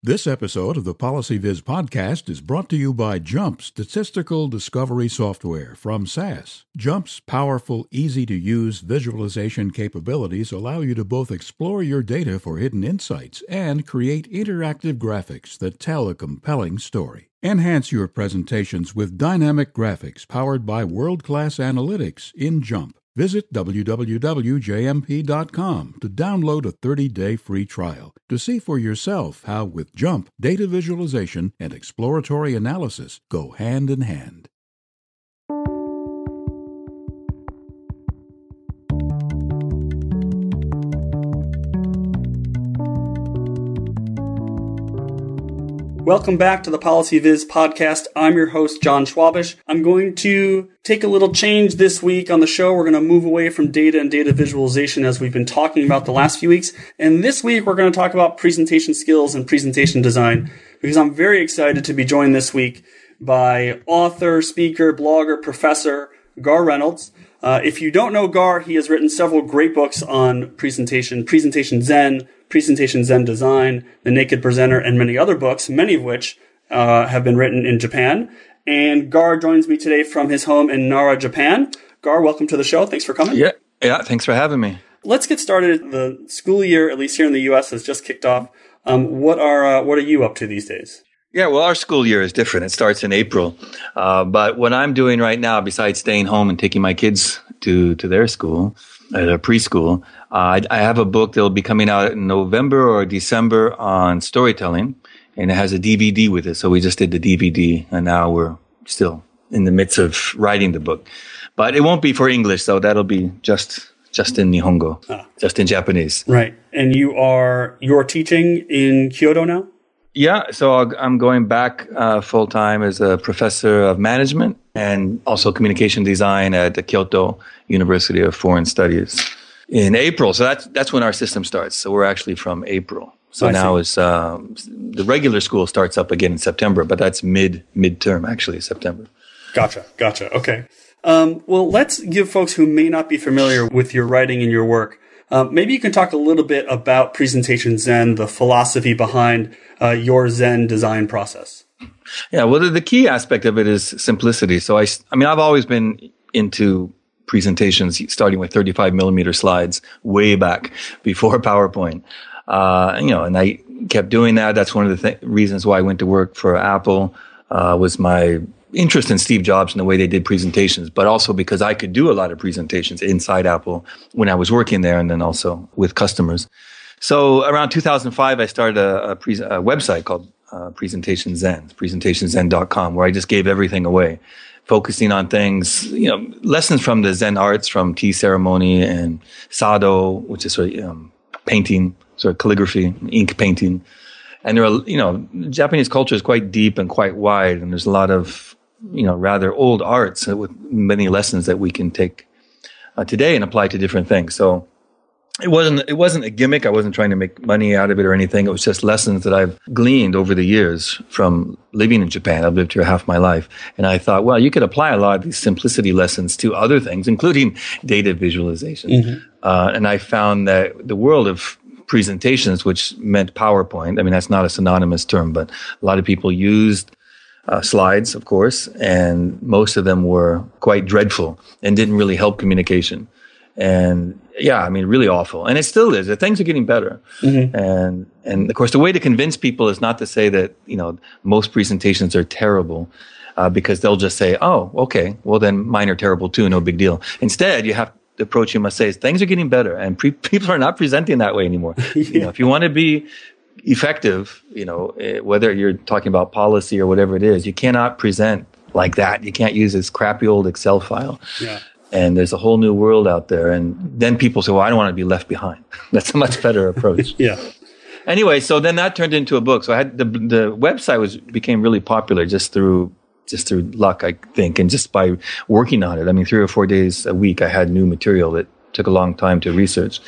This episode of the PolicyViz podcast is brought to you by JMP Statistical Discovery Software from SAS. JMP's powerful, easy to use visualization capabilities allow you to both explore your data for hidden insights and create interactive graphics that tell a compelling story. Enhance your presentations with dynamic graphics powered by world class analytics in JMP. Visit www.jmp.com to download a 30 day free trial to see for yourself how, with JMP, data visualization and exploratory analysis go hand in hand. Welcome back to the PolicyViz podcast. I'm your host, John Schwabish. I'm going to take a little change this week on the show. We're going to move away from data and data visualization as we've been talking about the last few weeks. And this week, we're going to talk about presentation skills and presentation design because I'm very excited to be joined this week by author, speaker, blogger, professor Garr Reynolds. Uh, if you don't know Garr, he has written several great books on presentation, Presentation Zen, Presentation Zen Design, The Naked Presenter, and many other books, many of which uh, have been written in Japan. And Garr joins me today from his home in Nara, Japan. Garr, welcome to the show. Thanks for coming. Yeah, yeah. Thanks for having me. Let's get started. The school year, at least here in the U.S., has just kicked off. Um, what are uh, what are you up to these days? Yeah, well, our school year is different. It starts in April. Uh, but what I'm doing right now, besides staying home and taking my kids to to their school, at a preschool, uh, I, I, have a book that will be coming out in November or December on storytelling, and it has a DVD with it. So we just did the DVD, and now we're still in the midst of writing the book. But it won't be for English, so that'll be just just in Nihongo, ah. just in Japanese. Right. And you are you're teaching in Kyoto now. Yeah, so i am going back uh, full time as a professor of management and also communication design at the Kyoto University of Foreign Studies in April. So that's that's when our system starts. So we're actually from April. So now is um, the regular school starts up again in September, but that's mid midterm actually September. Gotcha, gotcha. Okay. Um, well, let's give folks who may not be familiar with your writing and your work. Um, maybe you can talk a little bit about Presentation Zen, the philosophy behind uh, your Zen design process. Yeah, well, the, the key aspect of it is simplicity. So I, I mean, I've always been into presentations starting with 35 millimeter slides way back before PowerPoint. Uh, you know, and I kept doing that. That's one of the th- reasons why I went to work for Apple, uh, was my interest in Steve Jobs and the way they did presentations, but also because I could do a lot of presentations inside Apple when I was working there and then also with customers. So around 2005, I started a, a, pre- a website called uh, Presentation Zen, presentationzen.com, where I just gave everything away focusing on things, you know, lessons from the Zen arts, from tea ceremony and sado, which is sort of um, painting, sort of calligraphy, ink painting. And there are, you know, Japanese culture is quite deep and quite wide, and there's a lot of, you know, rather old arts with many lessons that we can take uh, today and apply to different things. So it wasn't it wasn't a gimmick. I wasn't trying to make money out of it or anything. It was just lessons that I've gleaned over the years from living in Japan. I've lived here half my life, and I thought, well, you could apply a lot of these simplicity lessons to other things, including data visualization. Mm-hmm. Uh, and I found that the world of presentations, which meant PowerPoint. I mean, that's not a synonymous term, but a lot of people used uh, slides, of course, and most of them were quite dreadful and didn't really help communication. And yeah, I mean, really awful. And it still is. Things are getting better. Mm-hmm. And, and of course, the way to convince people is not to say that, you know, most presentations are terrible. Uh, because they'll just say, "Oh, okay, well then mine are terrible too, no big deal." Instead, you have the approach you must say is things are getting better, and pre- people are not presenting that way anymore. yeah. You know, if you want to be effective, you know, eh, whether you're talking about policy or whatever it is, you cannot present like that. You can't use this crappy old Excel file. Yeah and there's a whole new world out there. And then people say, well, I don't want to be left behind. That's a much better approach. yeah. Anyway, so then that turned into a book. So I had the, the website was, became really popular just through, just through luck, I think, and just by working on it. I mean, three or four days a week, I had new material that took a long time to research.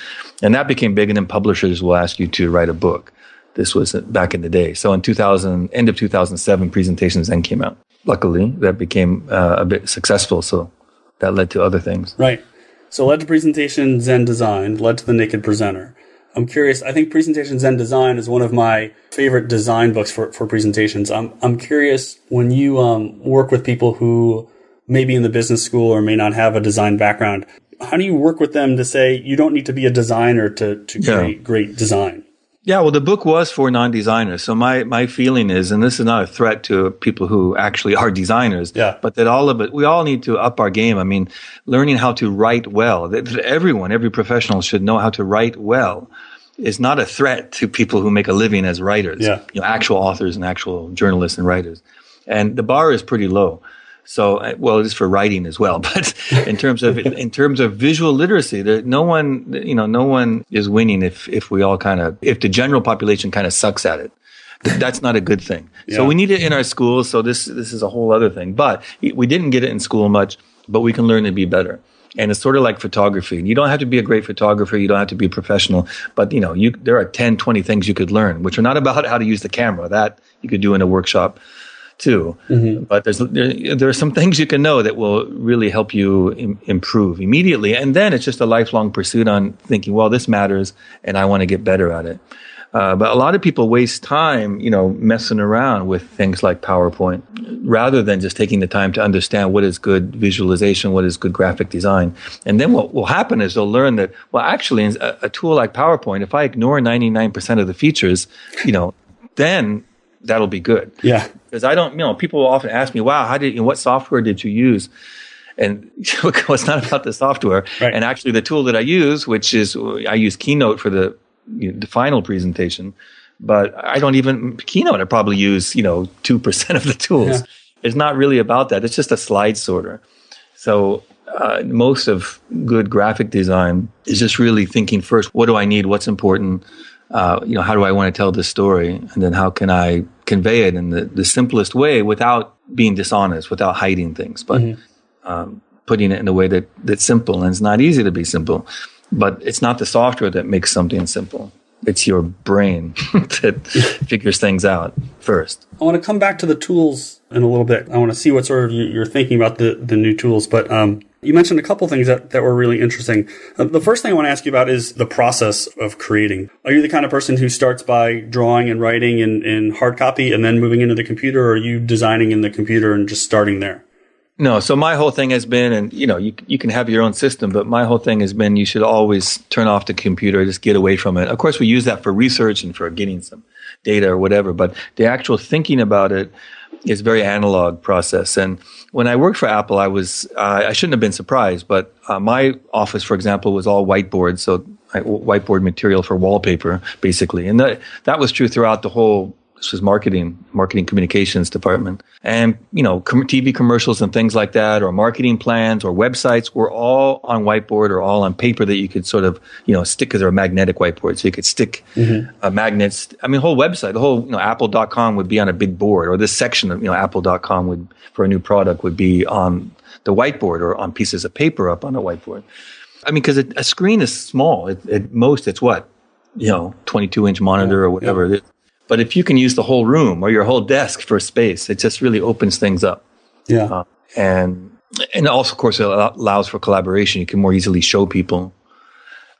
And that became big. And then publishers will ask you to write a book. This was back in the day. So in 2000, end of 2007, Presentation Zen came out. Luckily, that became uh, a bit successful. So that led to other things. Right. So led to presentation Zen design, led to the naked presenter. I'm curious. I think Presentation Zen Design is one of my favorite design books for, for presentations. I'm, I'm curious when you um, work with people who may be in the business school or may not have a design background, how do you work with them to say you don't need to be a designer to, to Yeah. create great design? Yeah, well, the book was for non-designers. So my, my feeling is, and this is not a threat to people who actually are designers, Yeah. but that all of it, we all need to up our game. I mean, learning how to write well, that, that everyone, every professional should know how to write well is not a threat to people who make a living as writers, Yeah. you know, actual authors and actual journalists and writers. And the bar is pretty low. So, uh, well, it is for writing as well. But in terms of in terms of visual literacy, there, no one, you know, no one is winning if if we all kind of if the general population kind of sucks at it. That's not a good thing. So we need it in our schools. So this this is a whole other thing. But we didn't get it in school much, but we can learn to be better. And it's sort of like photography. You don't have to be a great photographer. You don't have to be a professional. But, you know, you, there are 10, 20 things you could learn, which are not about how to use the camera. That you could do in a workshop too. But there's there, there are some things you can know that will really help you Im- improve immediately, and then it's just a lifelong pursuit on thinking, well, this matters, and I want to get better at it. Uh, but a lot of people waste time, you know, messing around with things like PowerPoint, rather than just taking the time to understand what is good visualization, what is good graphic design. And then what will happen is they'll learn that, well, actually, in a, a tool like PowerPoint, if I ignore 99% of the features, you know, then that'll be good Yeah. because I don't, you know, people often ask me, "Wow, how did, you know, what software did you use?" And well, it's not about the software. Right. And actually, the tool that I use, which is I use Keynote for the you know, the final presentation, but I don't even Keynote. I probably use you know two percent of the tools. Yeah. It's not really about that. It's just a slide sorter. So uh, most of good graphic design is just really thinking first, what do I need? What's important? Uh, you know, how do I want to tell this story? And then how can I convey it in the, the simplest way without being dishonest, without hiding things, but um, putting it in a way that, that's simple. And it's not easy to be simple, but it's not the software that makes something simple. It's your brain that figures things out first. I want to come back to the tools in a little bit. I want to see what sort of you- you're thinking about the, the new tools. But um, you mentioned a couple things that, that were really interesting. Uh, the first thing I want to ask you about is the process of creating. Are you the kind of person who starts by drawing and writing in, in hard copy and then moving into the computer, or are you designing in the computer and just starting there? No, so my whole thing has been, and you know, you you can have your own system, but my whole thing has been you should always turn off the computer, just get away from it. Of course, we use that for research and for getting some data or whatever, but the actual thinking about it is very analog process. And when I worked for Apple, I was uh, I shouldn't have been surprised, but uh, my office, for example, was all whiteboard, so whiteboard material for wallpaper, basically, and that that was true throughout the whole this was marketing, marketing communications department. And, you know, com- TV commercials and things like that, or marketing plans or websites were all on whiteboard or all on paper that you could sort of, you know, stick because they're a magnetic whiteboard. So you could stick uh, magnets. I mean, whole website, the whole, you know, apple.com would be on a big board or this section of, you know, apple.com would, for a new product would be on the whiteboard or on pieces of paper up on a whiteboard. I mean, because a screen is small. At, most, it's what, you know, 22 inch monitor or whatever is. But if you can use the whole room or your whole desk for space, it just really opens things up. Yeah. Uh, and and also, of course, it allows for collaboration. You can more easily show people.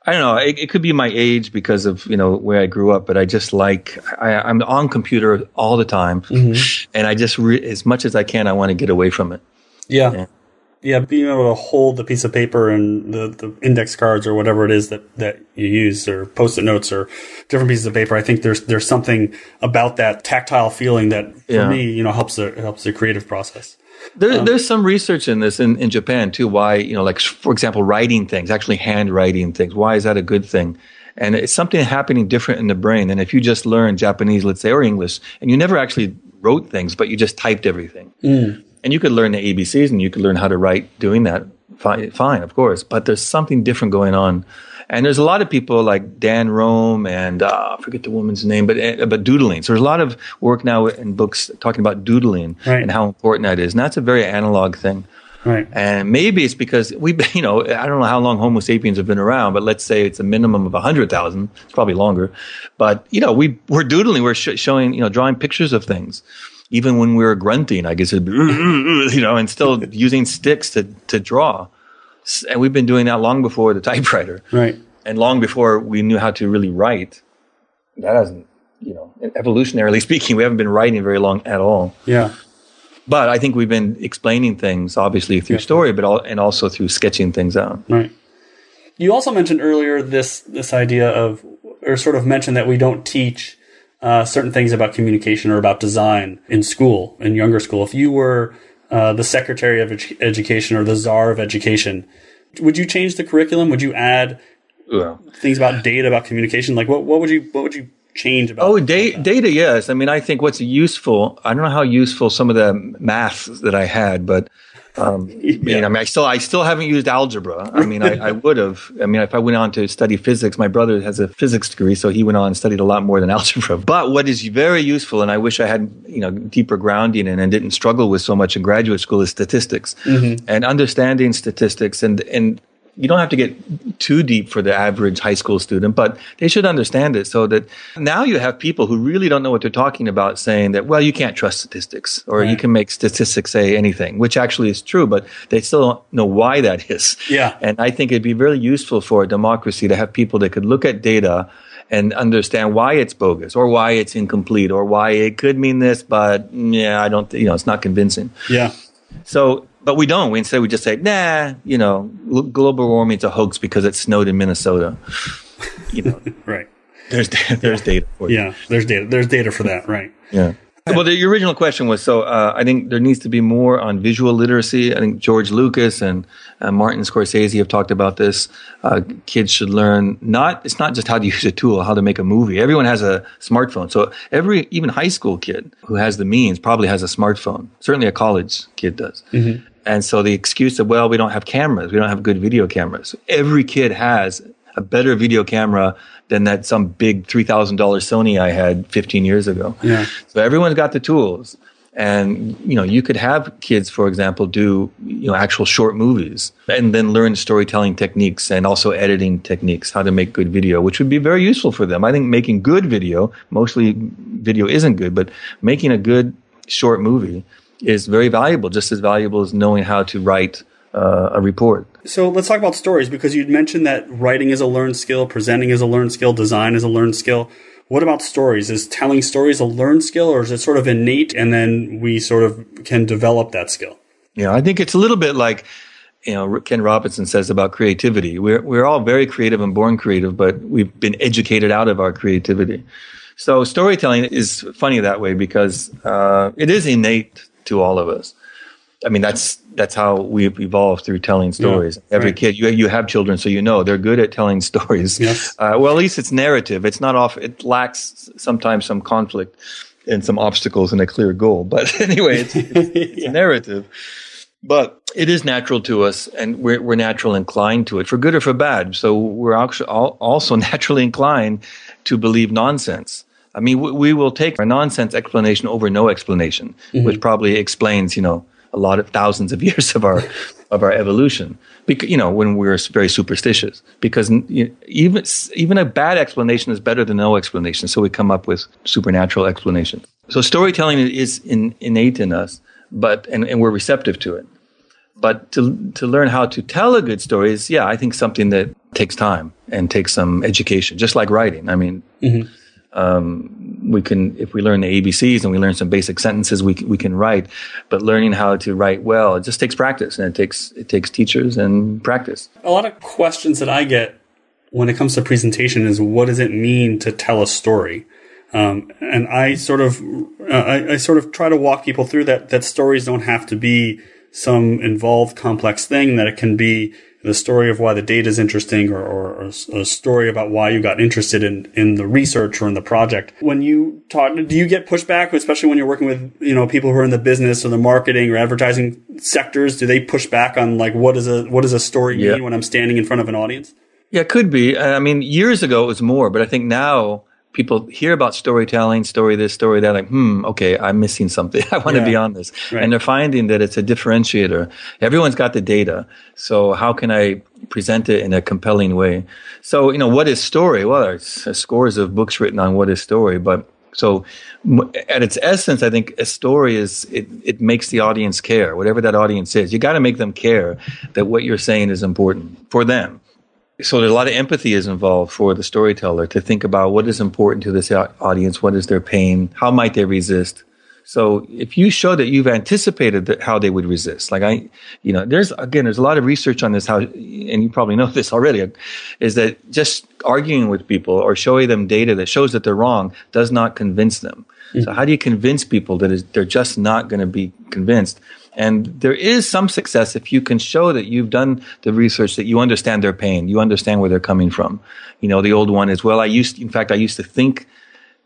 I don't know. It, it could be my age because of you know where I grew up, but I just like I, I'm on computer all the time, and I just re- as much as I can, I want to get away from it. Yeah. Yeah. Yeah. being able to hold the piece of paper and the, the index cards or whatever it is that, that you use or post-it notes or different pieces of paper. I think there's there's something about that tactile feeling that for Yeah. me, you know, helps the helps the creative process. There, um, there's some research in this in, in Japan too. Why, you know, like for example, writing things, actually handwriting things. Why is that a good thing? And it's something happening different in the brain than if you just learn Japanese, let's say, or English, and you never actually wrote things, but you just typed everything. Mm. And you could learn the ABCs and you could learn how to write doing that. Fine, fine, of course. But there's something different going on. And there's a lot of people like Dan Roam and uh, I forget the woman's name, but uh, but doodling. So there's a lot of work now in books talking about doodling Right. and how important that is. And that's a very analog thing. Right. And maybe it's because we, you know, I don't know how long Homo sapiens have been around, but let's say it's a minimum of hundred thousand. It's probably longer. But you know, we we're doodling, we're sh- showing, you know, drawing pictures of things. Even when we were grunting, I guess, it'd be, you know, and still using sticks to to draw. And we've been doing that long before the typewriter. Right. And long before we knew how to really write, that hasn't, you know, evolutionarily speaking, we haven't been writing very long at all. Yeah. But I think we've been explaining things, obviously through yeah. story, but all, and also through sketching things out. Right. You also mentioned earlier this this idea of, or sort of mentioned that we don't teach uh, certain things about communication or about design in school, in younger school. If you were uh, the secretary of education or the czar of education, would you change the curriculum? Would you add yeah. things about data, about communication? Like what, what would you what would you change about? Oh, da- data, yes. I mean, I think what's useful. I don't know how useful some of the math that I had, but um, yeah. I, mean, I mean, I still, I still haven't used algebra. I mean, I, I would have. I mean, if I went on to study physics, my brother has a physics degree, so he went on and studied a lot more than algebra. But what is very useful, and I wish I had, you know, deeper grounding in and didn't struggle with so much in graduate school, is statistics mm-hmm. and understanding statistics and and you don't have to get too deep for the average high school student, but they should understand it so that now you have people who really don't know what they're talking about saying that, well, you can't trust statistics or right. you can make statistics say anything, which actually is true, but they still don't know why that is. Yeah. And I think it'd be very useful for a democracy to have people that could look at data and understand why it's bogus or why it's incomplete or why it could mean this, but yeah, I don't, you know, it's not convincing. Yeah. So but we don't. We instead we just say, nah, you know, global warming's a hoax because it snowed in Minnesota. You know, right? There's there's data for you. Yeah, there's data. There's data for that, right? Yeah. Well, the original question was so. Uh, I think there needs to be more on visual literacy. I think George Lucas and uh, Martin Scorsese have talked about this. Uh, kids should learn not. It's not just how to use a tool, how to make a movie. Everyone has a smartphone, so every even high school kid who has the means probably has a smartphone. Certainly, a college kid does. Mm-hmm. And so the excuse of, well, we don't have cameras, we don't have good video cameras. Every kid has a better video camera than that some big $3,000 Sony I had 15 years ago. Yeah. So everyone's got the tools. And, you know, you could have kids, for example, do, you know, actual short movies and then learn storytelling techniques and also editing techniques, how to make good video, which would be very useful for them. I think making good video, mostly video isn't good, but making a good short movie is very valuable, just as valuable as knowing how to write uh, a report. So let's talk about stories because you'd mentioned that writing is a learned skill, presenting is a learned skill, design is a learned skill. What about stories? Is telling stories a learned skill or is it sort of innate and then we sort of can develop that skill? Yeah, I think it's a little bit like you know Ken Robinson says about creativity. We're we're all very creative and born creative, but we've been educated out of our creativity. So storytelling is funny that way because uh, it is innate to all of us. I mean, that's that's how we've evolved through telling stories. Yeah, Every right. kid, you you have children, so you know they're good at telling stories. Yes. Uh, well, at least it's narrative. It's not off. It lacks sometimes some conflict and some obstacles and a clear goal. But anyway, it's, it's, it's yeah. narrative. But it is natural to us, and we're we're natural inclined to it, for good or for bad. So we're actually also naturally inclined to believe nonsense. I mean, we, we will take a nonsense explanation over no explanation, mm-hmm. which probably explains, you know, a lot of thousands of years of our of our evolution. Because you know, when we're very superstitious, because you know, even even a bad explanation is better than no explanation. So we come up with supernatural explanations. So storytelling is in, innate in us, but and, and we're receptive to it. But to to learn how to tell a good story is, yeah, I think something that takes time and takes some education, just like writing. I mean. Mm-hmm um, we can, if we learn the ABCs and we learn some basic sentences, we we can write. But learning how to write well, it just takes practice, and it takes it takes teachers and practice. A lot of questions that I get when it comes to presentation is, what does it mean to tell a story? Um, and I sort of, uh, I, I sort of try to walk people through that. That stories don't have to be some involved, complex thing. That it can be the story of why the data is interesting or, or, a story about why you got interested in, in the research or in the project. When you talk, do you get pushback, especially when you're working with, you know, people who are in the business or the marketing or advertising sectors? Do they push back on like, what is a, what does a story yeah. mean when I'm standing in front of an audience? Yeah, it could be. I mean, years ago it was more, but I think now people hear about storytelling, story this, story that, like, hmm, okay, I'm missing something. I want yeah. to be on this. Right. And they're finding that it's a differentiator. Everyone's got the data. So how can I present it in a compelling way? So, you know, what is story? Well, there's scores of books written on what is story, but so at its essence, I think a story is, it, it makes the audience care, whatever that audience is. You got to make them care that what you're saying is important for them so there's a lot of empathy is involved for the storyteller to think about what is important to this audience, what is their pain, how might they resist. So if you show that you've anticipated that how they would resist, like I, you know, there's again, there's a lot of research on this. How, and you probably know this already, is that just arguing with people or showing them data that shows that they're wrong does not convince them. Mm-hmm. So how do you convince people that is, they're just not going to be convinced? And there is some success if you can show that you've done the research, that you understand their pain, you understand where they're coming from. You know, the old one is, well, I used, in fact, I used to think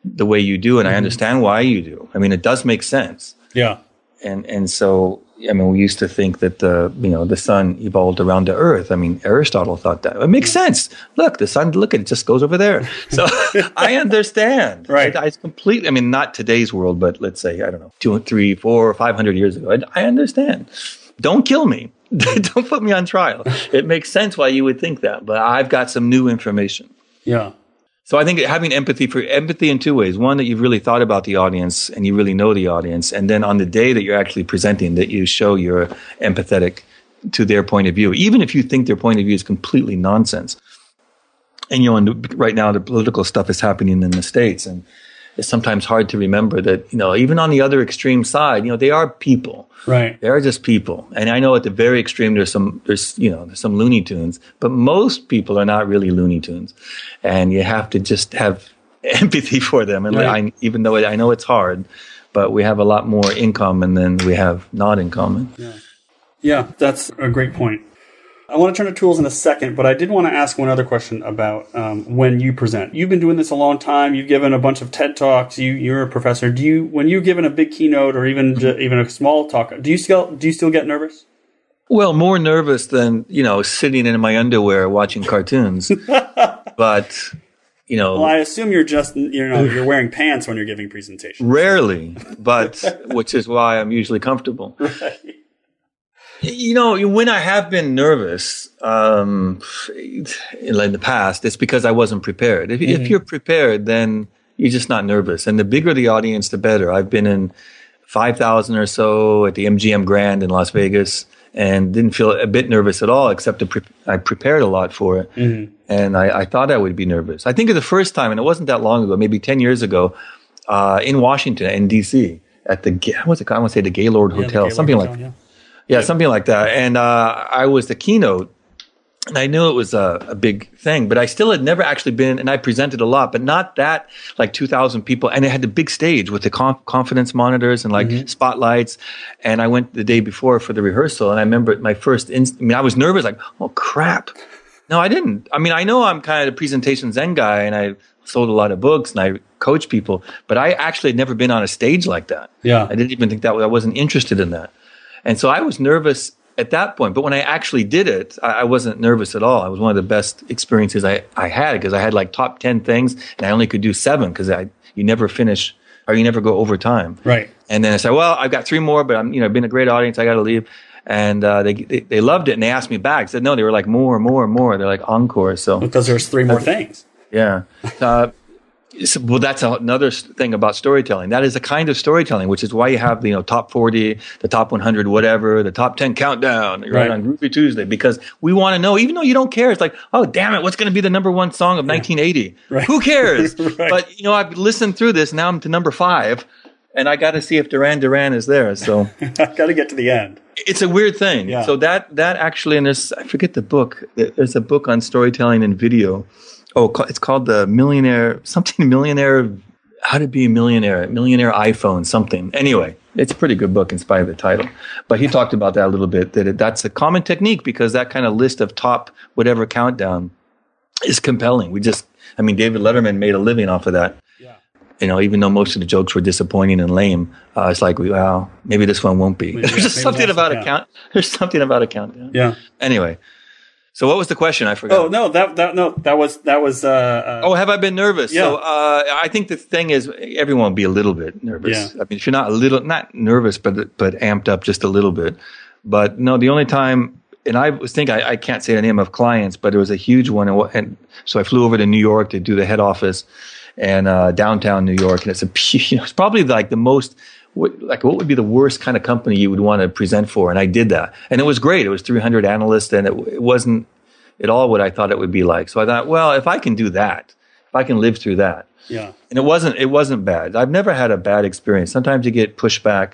the way you do, and mm-hmm. I understand why you do. I mean, it does make sense. Yeah. And, and so, I mean, we used to think that the, you know, the sun evolved around the earth. I mean, Aristotle thought that. It makes sense. Look, the sun, look it, just goes over there. So I understand. Right. I, I completely, I mean, not today's world, but let's say, I don't know, two, three, four, five hundred years ago. I, I understand. Don't kill me. don't put me on trial. It makes sense why you would think that, but I've got some new information. Yeah. So I think having empathy for empathy in two ways. One, that you've really thought about the audience and you really know the audience. And then on the day that you're actually presenting, that you show you're empathetic to their point of view, even if you think their point of view is completely nonsense. And you know, right now the political stuff is happening in the States and it's sometimes hard to remember that, you know, even on the other extreme side, you know, they are people. Right. They are just people. And I know at the very extreme there's some there's you know, there's some Looney Tunes, but most people are not really Looney Tunes. And you have to just have empathy for them. And right. I, even though I know it's hard, but we have a lot more in common than we have not in common. Yeah. Yeah, that's a great point. I want to turn to tools in a second, but I did want to ask one other question about um, when you present. You've been doing this a long time. You've given a bunch of TED talks. You, you're a professor. Do you, when you're given a big keynote or even mm-hmm. even a small talk, do you still do you still get nervous? Well, more nervous than you know sitting in my underwear watching cartoons, but you know. Well, I assume you're just you know you're wearing pants when you're giving presentations. Rarely, but which is why I'm usually comfortable. Right. You know, when I have been nervous um, in the past, it's because I wasn't prepared. If, mm-hmm. if, you're prepared, then you're just not nervous. And the bigger the audience, the better. I've been in 5,000 or so at the MGM Grand in Las Vegas and didn't feel a bit nervous at all, except pre- I prepared a lot for it. Mm-hmm. And I, I, thought I would be nervous. I think of the first time, and it wasn't that long ago, maybe 10 years ago, uh, in Washington, in D.C., at the, what's it called? I want to say the Gaylord Hotel, the Gaylord something Hotel, like yeah. Yeah, something like that. And uh, I was the keynote, and I knew it was a, a, big thing, but I still had never actually been, and I presented a lot, but not that like 2,000 people. And it had the big stage with the conf- confidence monitors and like mm-hmm. spotlights. And I went the day before for the rehearsal, and I remember my first, inst- I mean, I was nervous, like, oh crap. No, I didn't. I mean, I know I'm kind of a presentation zen guy, and I sold a lot of books and I coach people, but I actually had never been on a stage like that. Yeah. I didn't even think that I wasn't interested in that. And so I was nervous at that point. But when I actually did it, I, I wasn't nervous at all. It was one of the best experiences I, I had because I had like top 10 things and I only could do seven because I, you never finish or you never go over time. Right. And then I said, well, I've got three more, but I'm, you know, been a great audience. I got to leave. And uh, they, they, they loved it and they asked me back. I said, no, they were like more, more, more. They're like encore. So because there's three more things. Yeah. Uh, well, that's another thing about storytelling. That is a kind of storytelling, which is why you have the you know top forty, the top one hundred, whatever, the top ten countdown, right, right on Groovy Tuesday, because we want to know. Even though you don't care, it's like, oh damn it, what's going to be the number one song of 1980? Right. Who cares? right. But you know, I've listened through this. Now I'm to number five, and I got to see if Duran Duran is there. So I got to get to the end. It's a weird thing. Yeah. So that that actually, and there's I forget the book. There's a book on storytelling and video oh, it's called the millionaire something millionaire. How to be a millionaire, millionaire iPhone, something. Anyway, it's a pretty good book in spite of the title. But he talked about that a little bit. That it, that's a common technique because that kind of list of top whatever countdown is compelling. We just, I mean, David Letterman made a living off of that. Yeah. You know, even though most of the jokes were disappointing and lame, uh, it's like, well, maybe this one won't be. Maybe, there's just something about a count. There's something about a countdown. Yeah. Anyway, so what was the question? I forgot. Oh no, that that no, that was that was. Uh, uh, oh, have I been nervous? Yeah. So uh, I think the thing is, everyone will be a little bit nervous. Yeah. I mean, if you're not a little, not nervous, but but amped up just a little bit. But no, the only time, and I was thinking, I, I can't say the name of clients, but it was a huge one, and, and so I flew over to New York to do the head office, and uh, downtown New York, and it's a, you know, it's probably like the most what, like what would be the worst kind of company you would want to present for and i did that and it was great it was 300 analysts and it, it wasn't at all what I thought it would be like. So I thought, well, if I can do that, if I can live through that, Yeah. and it wasn't it wasn't bad. I've never had a bad experience. Sometimes you get pushback,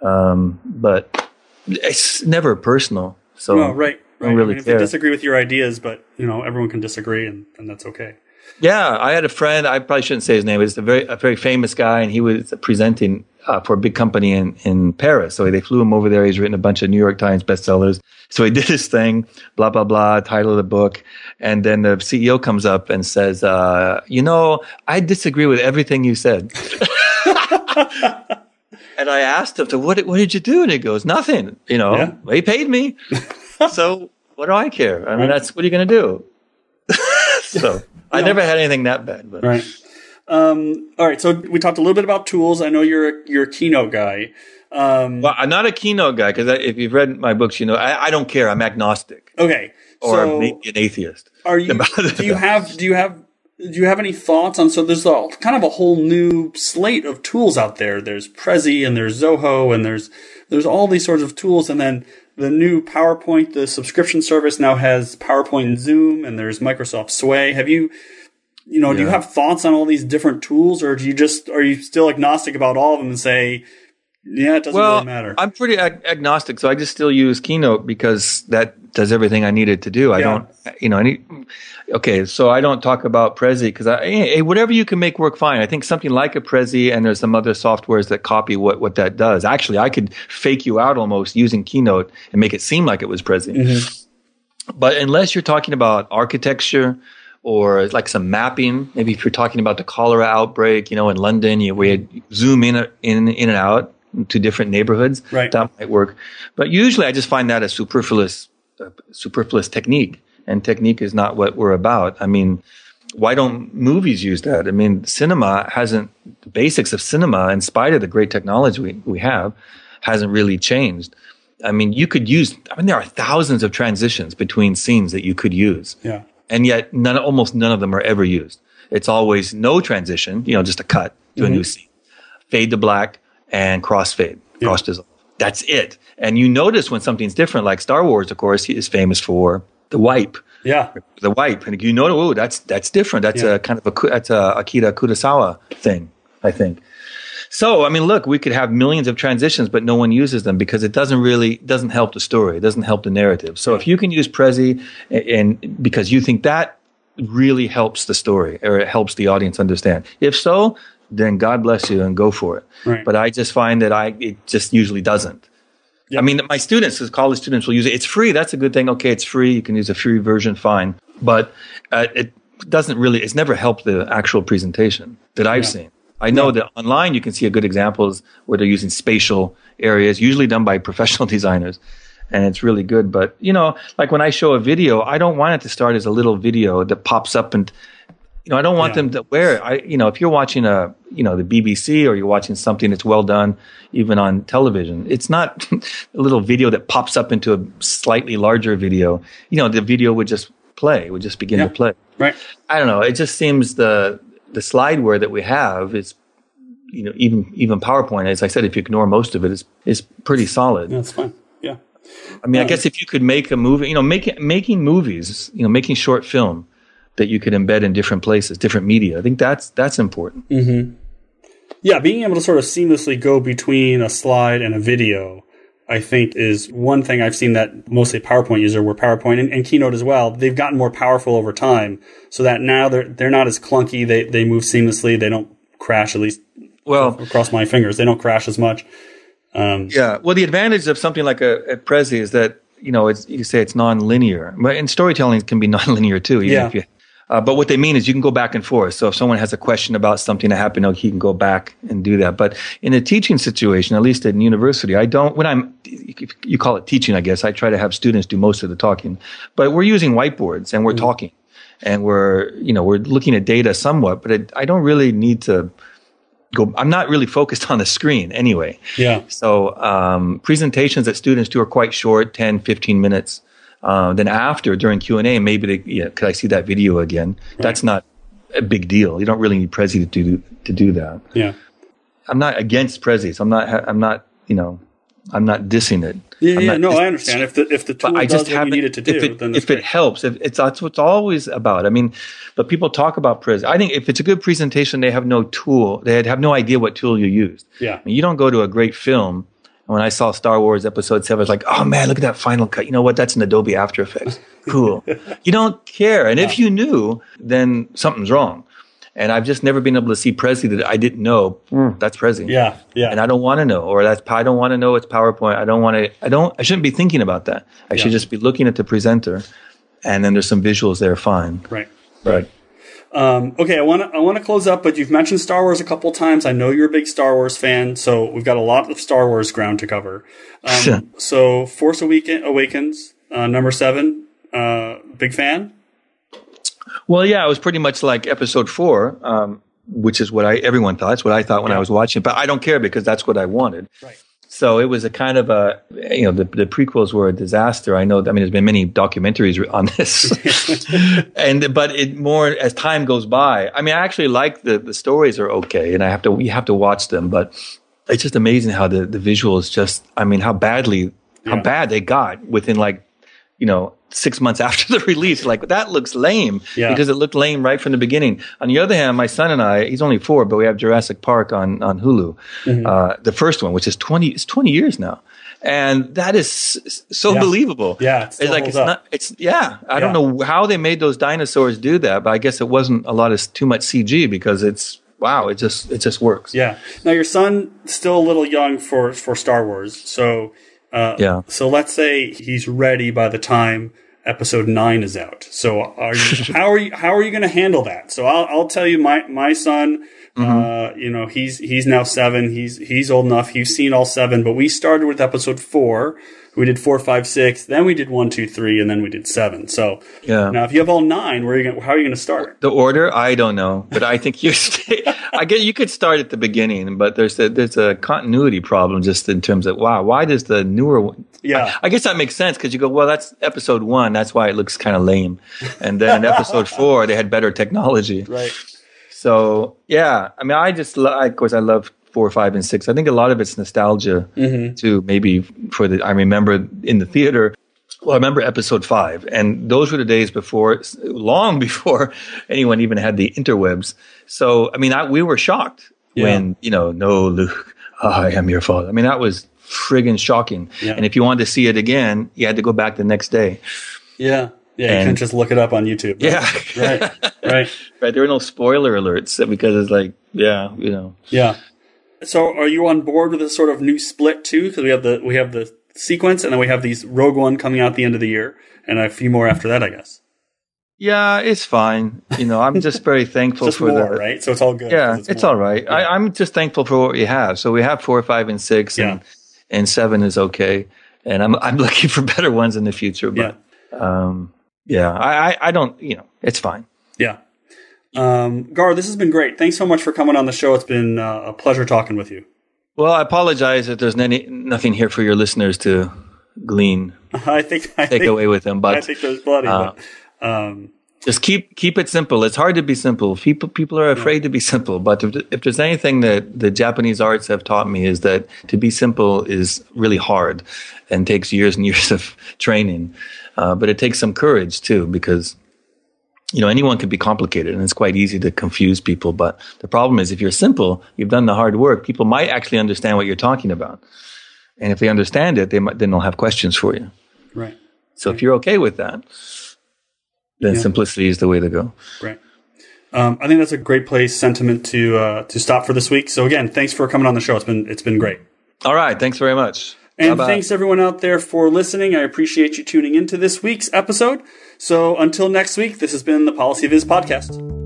um, but it's never personal. So No, right. Right. really I mean, if they disagree with your ideas, but you know, everyone can disagree and, and that's okay. Yeah, I had a friend. I probably shouldn't say his name. It's a very a very famous guy, and he was presenting uh, for a big company in in Paris. So they flew him over there. He's written a bunch of New York Times bestsellers. So he did his thing, blah blah blah. Title of the book, and then the CEO comes up and says, uh, "You know, I disagree with everything you said." and I asked him, "So what? What did you do?" And he goes, "Nothing. You know, Yeah. they paid me. so what do I care? I mean, that's what are you going to do?" so I never had anything that bad, but. Right. Um, all right. So we talked a little bit about tools. I know you're a, you're a keynote guy. Um, Well, I'm not a keynote guy because if you've read my books, you know I, I don't care. I'm agnostic okay. or so maybe an atheist. are you? do you have? Do you have? Do you have any thoughts on? So there's a kind of a whole new slate of tools out there. There's Prezi and there's Zoho and there's there's all these sorts of tools, and then the new PowerPoint, the subscription service now has PowerPoint and Zoom, and there's Microsoft Sway. Have you? You know, do you have thoughts on all these different tools, or do you just are you still agnostic about all of them and say, yeah, it doesn't Well, really matter? I'm pretty ag- agnostic, so I just still use Keynote because that does everything I needed to do. I Yeah. don't, you know, I need. Okay, so I don't talk about Prezi because I, hey, whatever you can make work fine. I think something like a Prezi and there's some other softwares that copy what what that does. Actually, I could fake you out almost using Keynote and make it seem like it was Prezi. Mm-hmm. But unless you're talking about architecture or like some mapping, maybe if you're talking about the cholera outbreak, you know, in London, you we had zoom in in in and out to different neighborhoods. Right. That might work. But usually, I just find that a superfluous uh, superfluous technique, and technique is not what we're about. I mean. Why don't movies use that? I mean, cinema hasn't, the basics of cinema, in spite of the great technology we, we have, hasn't really changed. I mean, you could use, I mean, there are thousands of transitions between scenes that you could use. yeah. And yet none, almost none of them are ever used. It's always no transition, you know, just a cut to a new mm-hmm. scene, fade to black and crossfade, cross dissolve. That's it. And you notice when something's different, like Star Wars, of course, is famous for the wipe Yeah. the wipe, and you know, oh, that's that's different. That's Yeah. a kind of a that's a Akira Kurosawa thing, I think. So, I mean, look, we could have millions of transitions, but no one uses them because it doesn't really doesn't help the story. It doesn't help the narrative. So, if you can use Prezi, and, and because you think that really helps the story or it helps the audience understand, if so, then God bless you and go for it. Right. But I just find that I it just usually doesn't. I mean, my students, college students, will use it. It's free. That's a good thing. Okay, it's free. You can use a free version, fine. But uh, it doesn't really. It's never helped the actual presentation that I've seen. I know that online you can see a good examples where they're using spatial areas, usually done by professional designers, and it's really good. But you know, like when I show a video, I don't want it to start as a little video that pops up and you know, I don't want Yeah. them to wear it. I, you know, if you're watching a, you know, the BBC or you're watching something that's well done, even on television, it's not a little video that pops up into a slightly larger video. You know, the video would just play, would just begin Yeah. to play. Right. I don't know. It just seems the the slideware that we have is, you know, even even PowerPoint. As I said, if you ignore most of it, is is pretty solid. That's fine. Yeah. I mean, I guess if you could make a movie, you know, making making movies, you know, making short film that you could embed in different places, different media. I think that's that's important. Mm-hmm. Yeah, being able to sort of seamlessly go between a slide and a video, I think is one thing I've seen that mostly PowerPoint user, where PowerPoint and, and Keynote as well, they've gotten more powerful over time, so that now they're they're not as clunky. They they move seamlessly. They don't crash. At least Well, across my fingers, they don't crash as much. Um, yeah. Well, the advantage of something like a, a Prezi is that you know it's you say it's non-linear, but and storytelling can be non-linear too. even Yeah. if you- uh, but what they mean is you can go back and forth. So if someone has a question about something that happened, he can go back and do that. But in a teaching situation, at least in university, I don't. When I'm, you call it teaching, I guess. I try to have students do most of the talking. But we're using whiteboards and we're talking, and we're you know we're looking at data somewhat. But it, I don't really need to go. I'm not really focused on the screen anyway. yeah, So um, presentations that students do are quite short, 10, 15 minutes. Uh, then after, during Q&A, maybe they, yeah, could I see that video again? That's not a big deal. You don't really need Prezi to do, to do that. yeah, I'm not against Prezis. I'm not, I'm not, you know, I'm not dissing it. Yeah, I'm yeah, no, dis- I understand. If the if the tool I does just what you haven't. need it to do, if it, then if it helps, if it's that's what it's always about. I mean, but people talk about pres. I think if it's a good presentation, they have no tool. They have no idea what tool you used. yeah, I mean, you don't go to a great film. And when I saw Star Wars Episode Seven, I was like, "Oh man, look at that final cut! You know what? That's an Adobe After Effects. Cool." you don't care, and if you knew, then something's wrong. And I've just never been able to see Prezi that I didn't know. Hmm. That's Prezi yeah, yeah. and I don't want to know, or that's I don't want to know it's PowerPoint. I don't want to. I don't. I shouldn't be thinking about that. I should just be looking at the presenter, and then there's some visuals there. Fine. right. Right. Um, okay, I want to I want to close up, but you've mentioned Star Wars a couple times. I know you're a big Star Wars fan, so we've got a lot of Star Wars ground to cover. Um, so, Force Awaken- Awakens, uh, number seven, uh, big fan. Well, yeah, it was pretty much like Episode Four, um, which is what I everyone thought. That's what I thought when I was watching. But I don't care because that's what I wanted. Right. So it was a kind of a you know the the prequels were a disaster. I know. I mean, there's been many documentaries on this, and but it more as time goes by. I mean, I actually like the the stories are okay, and I have to you have to watch them, but it's just amazing how the the visuals just. I mean, how badly how bad they got within like you know six months after the release. Like that looks lame Yeah. because it looked lame right from the beginning. On the other hand, my son and I, he's only four, but we have Jurassic Park on on Hulu, Mm-hmm. uh, the first one, which is twenty it's twenty years now. And that is so Yeah. believable. Yeah, it it's like it's up. not. It's yeah. I don't know how they made those dinosaurs do that, but I guess it wasn't a lot of too much CG because it's wow. It just it just works. Yeah. Now your son still a little young for for Star Wars, so uh, Yeah. So let's say he's ready by the time episode nine is out. So are you, how are you how are you going to handle that? So I'll I'll tell you my my son. Uh, you know he's he's now seven. He's he's old enough. He's seen all seven. But we started with episode four. We did four, five, six. Then we did one, two, three, and then we did seven. So Yeah. now if you have all nine, where are you going? How are you going to start? The order, I don't know, but I think you. Stay, I get you could start at the beginning, but there's a, there's a continuity problem just in terms of wow, why does the newer one? Yeah. I guess that makes sense because you go, well, that's episode one, that's why it looks kind of lame, and then in episode four they had better technology. Right. So yeah, I mean, I just I, of course I love four, five, and six. I think a lot of it's nostalgia mm-hmm. too. Maybe for the I remember in the theater. Well, I remember episode five, and those were the days before, long before anyone even had the interwebs. So I mean, I, we were shocked when you know, no, Luke, I am your father. I mean, that was friggin' shocking. Yeah. And if you wanted to see it again, you had to go back the next day. Yeah. Yeah. You And- can just look it up on YouTube. right? Yeah. right. Right. Right. There were no spoiler alerts because it's like, yeah, you know. Yeah. So are you on board with this sort of new split too? Because we have the we have the sequence and then we have these Rogue One coming out at the end of the year and a few more after that, I guess. Yeah, it's fine. You know, I'm just very thankful Just for more, the. right? So it's all good. Yeah, it's, more. all right. I, I'm just thankful for what we have. So we have four, five, and six, and and seven is okay. And I'm I'm looking for better ones in the future. Yeah. But um, yeah, I, I I don't. You know, it's fine. Yeah. Um, Garr, this has been great. Thanks so much for coming on the show. It's been uh, a pleasure talking with you. Well, I apologize if there's any nothing here for your listeners to glean, I think I take think, away with them. but I think there's plenty. uh, but, um, just keep keep it simple. It's hard to be simple. People people are afraid to be simple. But if, if there's anything that the Japanese arts have taught me is that to be simple is really hard and takes years and years of training. Uh, but it takes some courage too, because you know anyone can be complicated and it's quite easy to confuse people. But the problem is if you're simple, you've done the hard work. People might actually understand what you're talking about, and if they understand it, they might then they'll have questions for you. right. So if you're okay with that, then Yeah. simplicity is the way to go. Right. Um, I think that's a great place sentiment to uh, to stop for this week. So again, thanks for coming on the show. It's been it's been great. All right. Thanks very much. And Bye-bye. thanks everyone out there for listening. I appreciate you tuning into this week's episode. So until next week, this has been the PolicyViz podcast.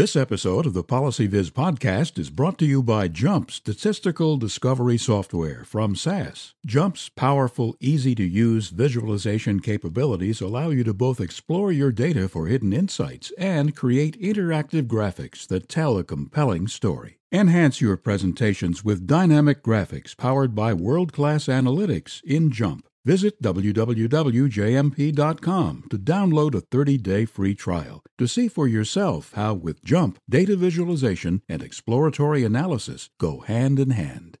This episode of the PolicyViz podcast is brought to you by JMP Statistical Discovery Software from SAS. JMP's powerful, easy to use visualization capabilities allow you to both explore your data for hidden insights and create interactive graphics that tell a compelling story. Enhance your presentations with dynamic graphics powered by world class analytics in Jump. Visit www.jmp.com to download a 30 day free trial to see for yourself how, with JMP, data visualization and exploratory analysis go hand in hand.